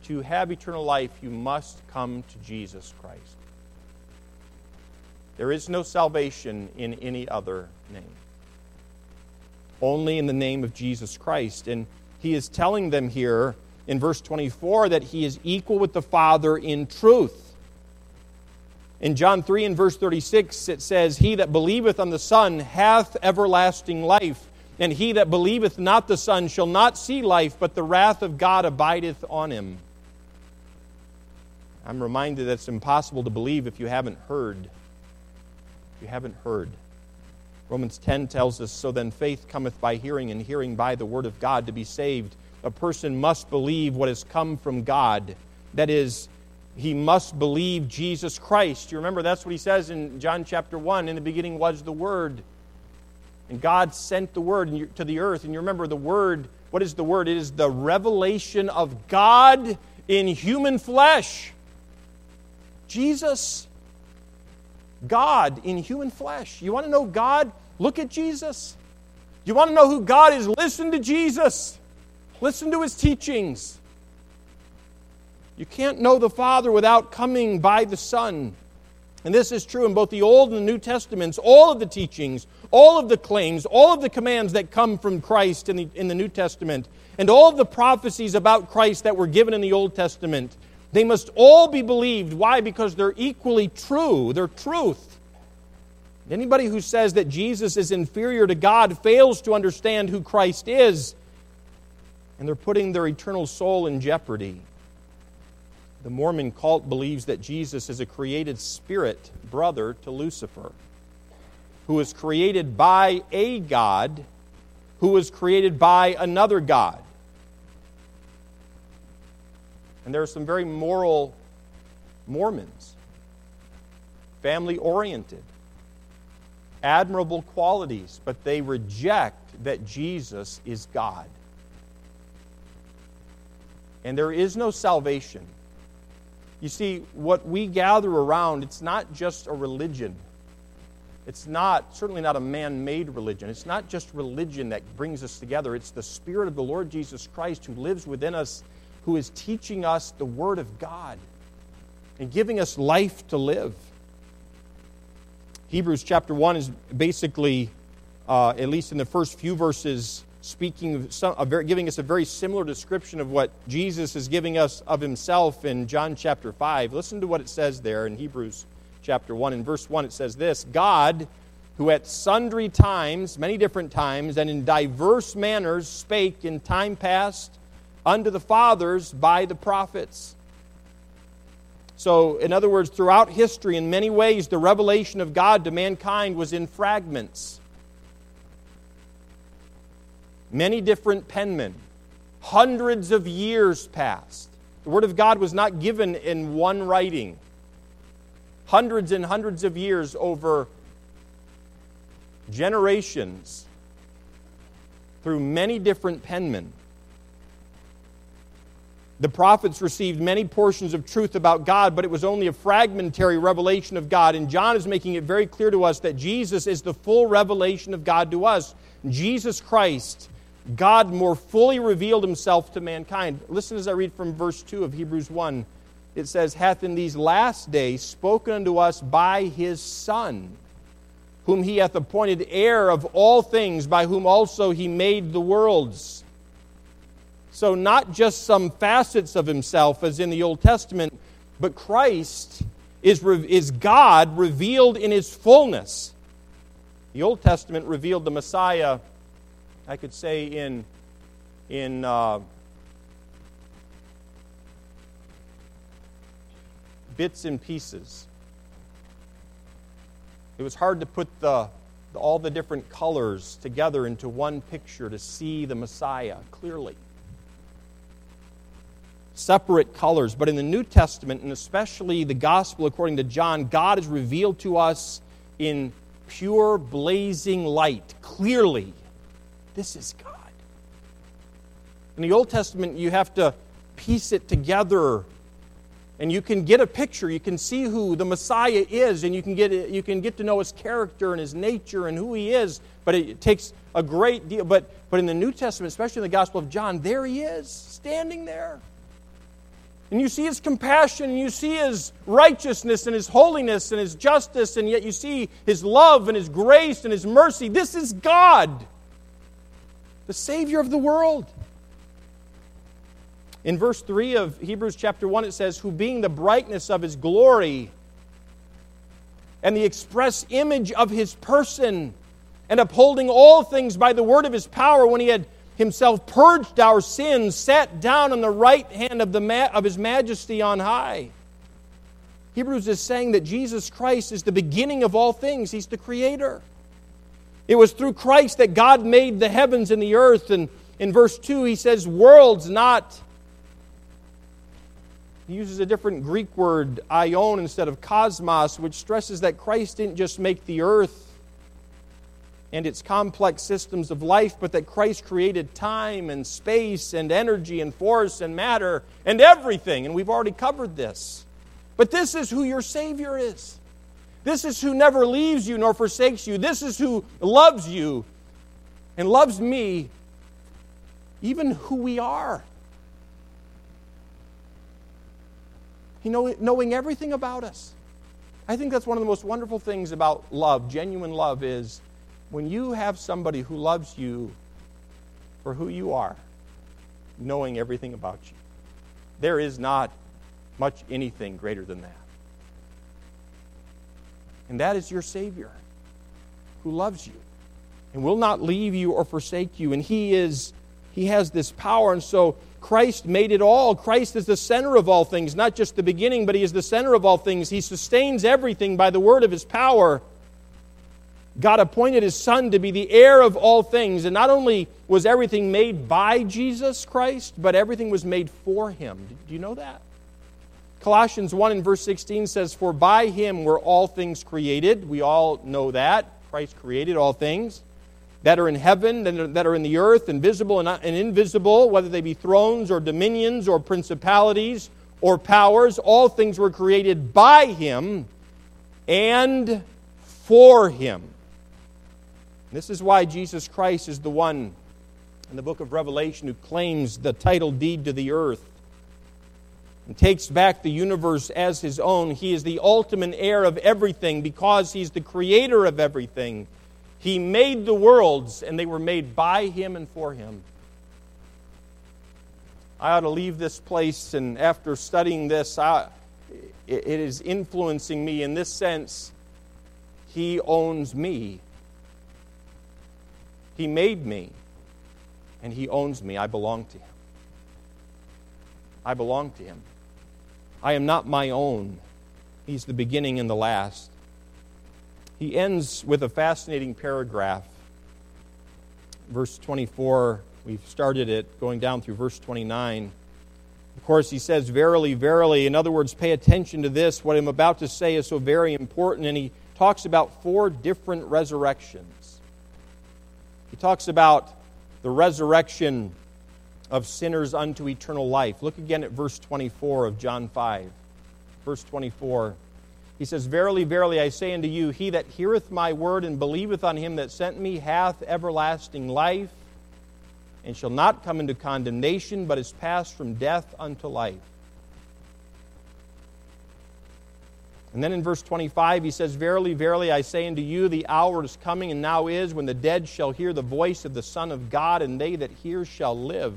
To have eternal life, you must come to Jesus Christ. There is no salvation in any other name. Only in the name of Jesus Christ. And he is telling them here in verse 24 that he is equal with the Father in truth. In John 3 and verse 36, it says, He that believeth on the Son hath everlasting life, and he that believeth not the Son shall not see life, but the wrath of God abideth on him. I'm reminded that it's impossible to believe if you haven't heard you haven't heard. Romans 10 tells us, So then faith cometh by hearing, and hearing by the word of God to be saved. A person must believe what has come from God. That is, he must believe Jesus Christ. You remember that's what he says in John chapter 1 In the beginning was the Word. And God sent the Word to the earth. And you remember the Word, what is the Word? It is the revelation of God in human flesh. Jesus God in human flesh. You want to know God? Look at Jesus. You want to know who God is? Listen to Jesus. Listen to his teachings. You can't know the Father without coming by the Son. And this is true in both the Old and the New Testaments. All of the teachings, all of the claims, all of the commands that come from Christ in the, in the New Testament, and all of the prophecies about Christ that were given in the Old Testament they must all be believed. Why? Because they're equally true. They're truth. Anybody who says that Jesus is inferior to God fails to understand who Christ is, and they're putting their eternal soul in jeopardy. The Mormon cult believes that Jesus is a created spirit brother to Lucifer, who was created by a God, who was created by another God. And there are some very moral Mormons, family oriented, admirable qualities, but they reject that Jesus is God. And there is no salvation. You see, what we gather around, it's not just a religion. It's not, certainly not a man made religion. It's not just religion that brings us together. It's the Spirit of the Lord Jesus Christ who lives within us, who is teaching us the Word of God and giving us life to live. Hebrews chapter 1 is basically, uh, at least in the first few verses, speaking, some, very, giving us a very similar description of what Jesus is giving us of himself in John chapter 5. Listen to what it says there in Hebrews chapter 1. In verse 1, it says this God, who at sundry times, many different times, and in diverse manners spake in time past unto the fathers by the prophets. So, in other words, throughout history, in many ways, the revelation of God to mankind was in fragments. Many different penmen. Hundreds of years passed. The Word of God was not given in one writing hundreds and hundreds of years over generations through many different penmen. The prophets received many portions of truth about God, but it was only a fragmentary revelation of God. And John is making it very clear to us that Jesus is the full revelation of God to us. Jesus Christ, God more fully revealed himself to mankind. Listen as I read from verse 2 of Hebrews 1 it says, hath in these last days spoken unto us by his Son, whom he hath appointed heir of all things, by whom also he made the worlds. So, not just some facets of himself as in the Old Testament, but Christ is, is God revealed in his fullness. The Old Testament revealed the Messiah, I could say, in, in uh, bits and pieces. It was hard to put the, all the different colors together into one picture to see the Messiah clearly. Separate colors. But in the New Testament, and especially the Gospel according to John, God is revealed to us in pure, blazing light, clearly. This is God. In the Old Testament, you have to piece it together and you can get a picture you can see who the messiah is and you can get you can get to know his character and his nature and who he is but it takes a great deal but but in the new testament especially in the gospel of john there he is standing there and you see his compassion and you see his righteousness and his holiness and his justice and yet you see his love and his grace and his mercy. This is god the savior of the world. In verse 3 of Hebrews chapter 1, it says, Who being the brightness of his glory and the express image of his person, and upholding all things by the word of his power, when he had himself purged our sins, sat down on the right hand of, the ma- of his majesty on high. Hebrews is saying that Jesus Christ is the beginning of all things, he's the creator. It was through Christ that God made the heavens and the earth. And in verse 2, he says, Worlds not he uses a different Greek word, aion, instead of cosmos, which stresses that Christ didn't just make the earth and its complex systems of life, but that Christ created time and space and energy and force and matter and everything. And we've already covered this. But this is who your Savior is. This is who never leaves you nor forsakes you. This is who loves you and loves me, even who we are. you know, knowing everything about us. I think that's one of the most wonderful things about love, genuine love, is when you have somebody who loves you for who you are, knowing everything about you. There is not much anything greater than that. And that is your Savior who loves you and will not leave you or forsake you. And He is He has this power. And so Christ made it all. Christ is the center of all things, not just the beginning, but He is the center of all things. He sustains everything by the word of His power. God appointed His Son to be the heir of all things. And not only was everything made by Jesus Christ, but everything was made for Him. Do you know that? Colossians 1 and verse 16 says, For by Him were all things created. We all know that. Christ created all things that are in heaven, that are in the earth, invisible and invisible, whether they be thrones or dominions or principalities or powers. All things were created by him and for him. This is why Jesus Christ is the one in the book of Revelation who claims the title deed to the earth and takes back the universe as his own. He is the ultimate heir of everything because he's the creator of everything. He made the worlds, and they were made by him and for him. I ought to leave this place, and after studying this, I, it is influencing me in this sense. He owns me. He made me, and He owns me. I belong to Him. I belong to Him. I am not my own. He's the beginning and the last. He ends with a fascinating paragraph. Verse 24, we've started it going down through verse 29. Of course, he says, Verily, verily. In other words, pay attention to this. What I'm about to say is so very important. And he talks about four different resurrections. He talks about the resurrection of sinners unto eternal life. Look again at verse 24 of John 5. Verse 24. He says, Verily, verily, I say unto you, he that heareth my word and believeth on him that sent me hath everlasting life, and shall not come into condemnation, but is passed from death unto life. And then in verse 25, he says, Verily, verily, I say unto you, the hour is coming, and now is, when the dead shall hear the voice of the Son of God, and they that hear shall live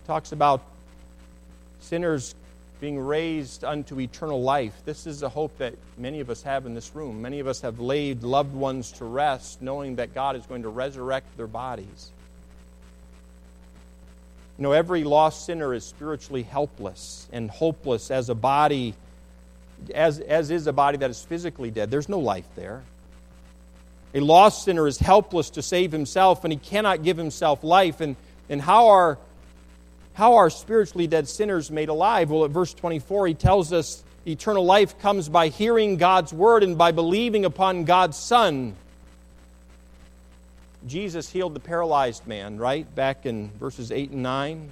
He talks about sinners being raised unto eternal life. This is a hope that many of us have in this room. Many of us have laid loved ones to rest, knowing that God is going to resurrect their bodies. You know, every lost sinner is spiritually helpless and hopeless as a body, as, as is a body that is physically dead. There's no life there. A lost sinner is helpless to save himself, and he cannot give himself life. And, and how are how are spiritually dead sinners made alive? Well, at verse 24, he tells us eternal life comes by hearing God's word and by believing upon God's Son. Jesus healed the paralyzed man, right? Back in verses 8 and 9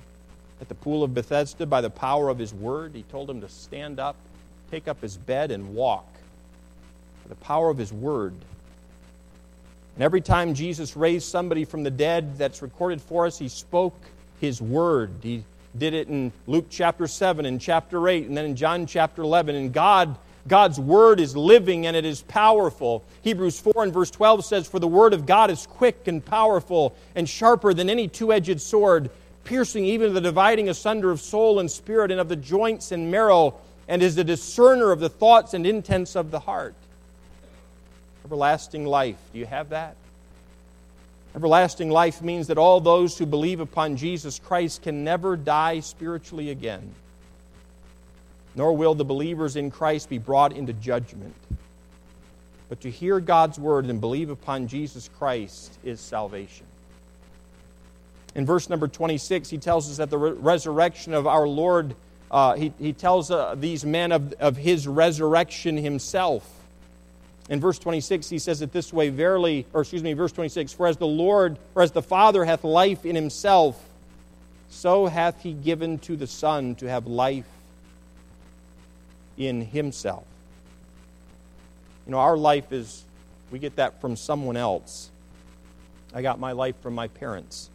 at the pool of Bethesda by the power of his word. He told him to stand up, take up his bed, and walk. By the power of his word. And every time Jesus raised somebody from the dead that's recorded for us, he spoke his word. He did it in Luke chapter 7 and chapter 8 and then in John chapter 11. And God God's word is living and it is powerful. Hebrews 4 and verse 12 says, For the word of God is quick and powerful and sharper than any two edged sword, piercing even the dividing asunder of soul and spirit and of the joints and marrow, and is a discerner of the thoughts and intents of the heart. Everlasting life. Do you have that? Everlasting life means that all those who believe upon Jesus Christ can never die spiritually again, nor will the believers in Christ be brought into judgment. But to hear God's word and believe upon Jesus Christ is salvation. In verse number 26, he tells us that the re- resurrection of our Lord, uh, he, he tells uh, these men of, of his resurrection himself. In verse 26, he says it this way Verily, or excuse me, verse 26 For as the Lord, or as the Father hath life in himself, so hath he given to the Son to have life in himself. You know, our life is, we get that from someone else. I got my life from my parents.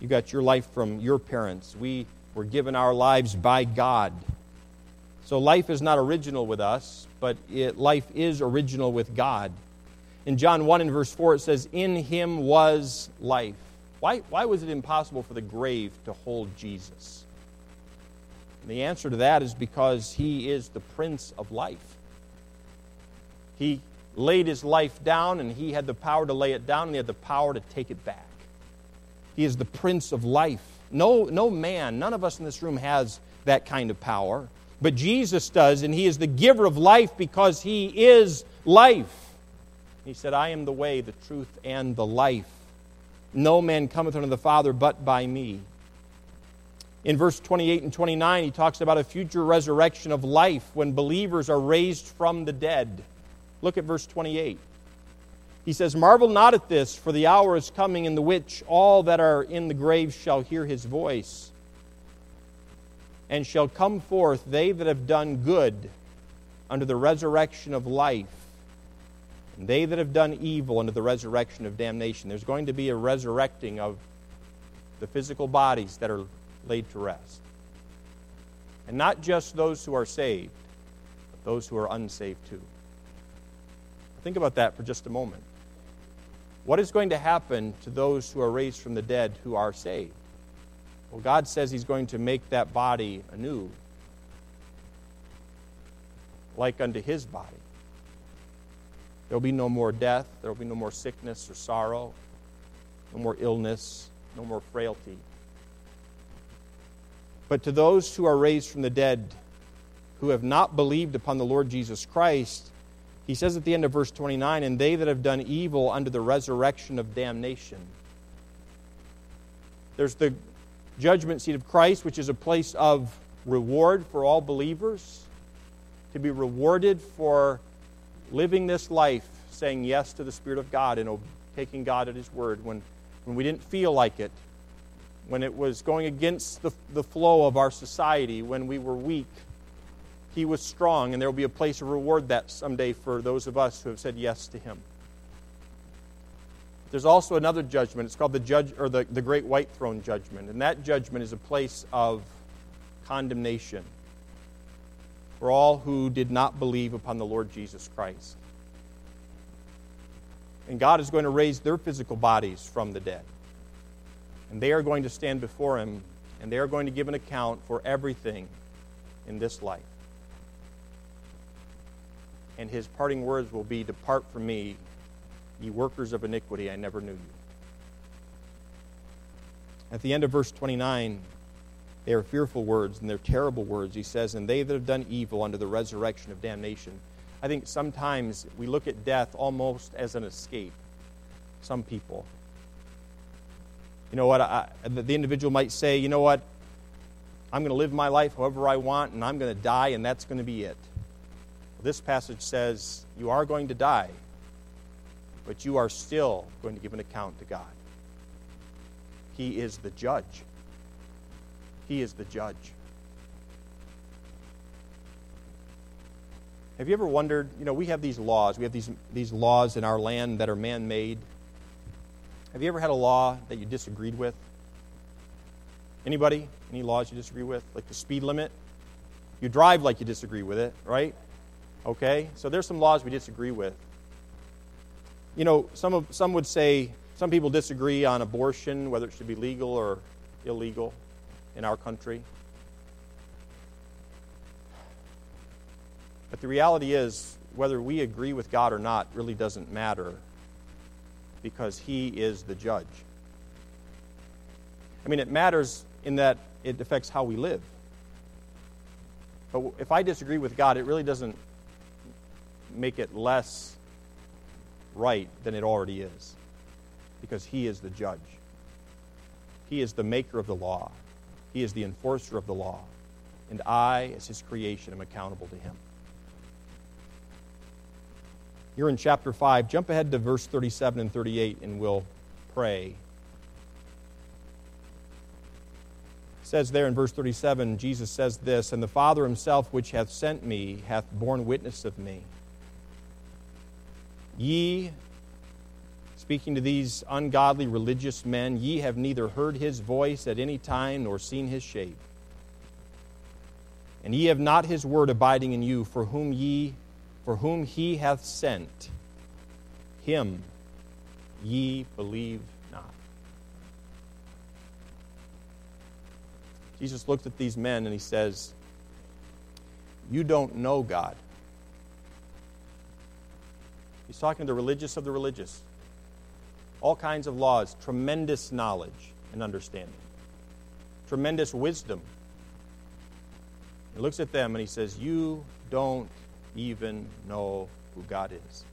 You got your life from your parents. We were given our lives by God. So life is not original with us, but it, life is original with God. In John 1 and verse 4, it says, In him was life. Why, why was it impossible for the grave to hold Jesus? And the answer to that is because he is the Prince of life. He laid his life down, and he had the power to lay it down, and he had the power to take it back. He is the Prince of life. No, no man, none of us in this room has that kind of power. But Jesus does, and He is the giver of life because He is life. He said, I am the way, the truth, and the life. No man cometh unto the Father but by me. In verse 28 and 29, he talks about a future resurrection of life when believers are raised from the dead. Look at verse 28. He says, Marvel not at this, for the hour is coming in the which all that are in the grave shall hear his voice, and shall come forth they that have done good unto the resurrection of life, and they that have done evil unto the resurrection of damnation. There's going to be a resurrecting of the physical bodies that are laid to rest. And not just those who are saved, but those who are unsaved too. Think about that for just a moment. What is going to happen to those who are raised from the dead who are saved? Well, God says He's going to make that body anew, like unto His body. There will be no more death, there will be no more sickness or sorrow, no more illness, no more frailty. But to those who are raised from the dead, who have not believed upon the Lord Jesus Christ, he says at the end of verse 29 And they that have done evil unto the resurrection of damnation. There's the judgment seat of Christ, which is a place of reward for all believers, to be rewarded for living this life, saying yes to the Spirit of God and taking God at His word when, when we didn't feel like it, when it was going against the, the flow of our society, when we were weak he was strong, and there will be a place of reward that someday for those of us who have said yes to him. There's also another judgment. It's called the judge or the, the great white throne judgment. And that judgment is a place of condemnation for all who did not believe upon the Lord Jesus Christ. And God is going to raise their physical bodies from the dead. And they are going to stand before him and they are going to give an account for everything in this life and his parting words will be Depart from me, ye workers of iniquity, I never knew you. At the end of verse 29, they are fearful words and they're terrible words. He says, And they that have done evil unto the resurrection of damnation. I think sometimes we look at death almost as an escape. Some people. You know what? I, the individual might say, You know what? I'm going to live my life however I want, and I'm going to die, and that's going to be it. This passage says you are going to die, but you are still going to give an account to God. He is the judge. He is the judge. Have you ever wondered, you know, we have these laws. We have these, these laws in our land that are man made. Have you ever had a law that you disagreed with? Anybody? Any laws you disagree with? Like the speed limit? You drive like you disagree with it, right? Okay? So there's some laws we disagree with. You know, some, of, some would say, some people disagree on abortion, whether it should be legal or illegal in our country. But the reality is, whether we agree with God or not really doesn't matter because He is the judge. I mean, it matters in that it affects how we live. But if I disagree with God, it really doesn't make it less right than it already is because He is the judge. He is the maker of the law, He is the enforcer of the law. And I, as His creation, am accountable to Him. You're in chapter 5. Jump ahead to verse 37 and 38, and we'll pray. says there in verse 37, Jesus says this, And the Father himself, which hath sent me, hath borne witness of me. Ye, speaking to these ungodly religious men, ye have neither heard his voice at any time nor seen his shape. And ye have not his word abiding in you, for whom ye for whom he hath sent, him ye believe not. Jesus looked at these men and he says, You don't know God. He's talking to the religious of the religious. All kinds of laws, tremendous knowledge and understanding, tremendous wisdom. He looks at them and he says, You don't even know who God is.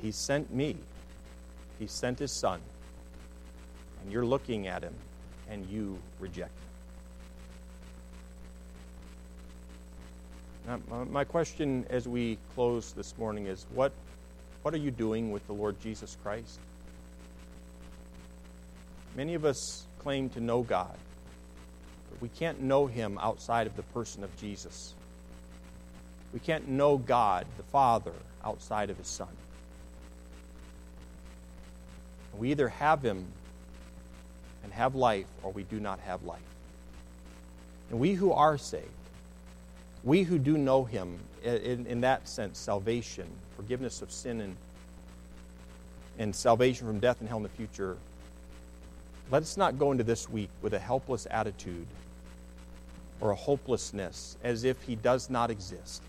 He sent me, He sent His Son, and you're looking at Him and you reject Him. Now, my question as we close this morning is what, what are you doing with the Lord Jesus Christ? Many of us claim to know God, but we can't know Him outside of the person of Jesus. We can't know God, the Father, outside of His Son. We either have Him and have life, or we do not have life. And we who are saved, we who do know Him, in, in that sense, salvation, forgiveness of sin, and, and salvation from death and hell in the future, let us not go into this week with a helpless attitude or a hopelessness as if He does not exist.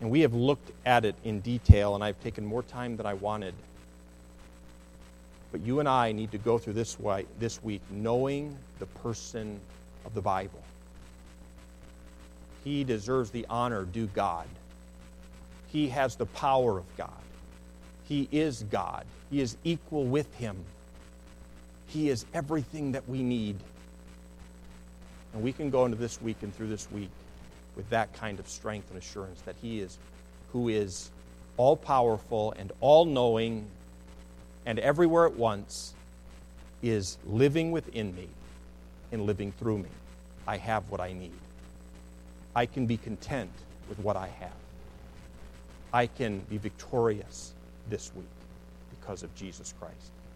And we have looked at it in detail, and I've taken more time than I wanted. But you and I need to go through this, way, this week knowing the person of the Bible. He deserves the honor due God. He has the power of God. He is God. He is equal with Him. He is everything that we need. And we can go into this week and through this week with that kind of strength and assurance that He is who is all powerful and all knowing and everywhere at once is living within me and living through me. I have what I need. I can be content with what I have. I can be victorious this week because of Jesus Christ.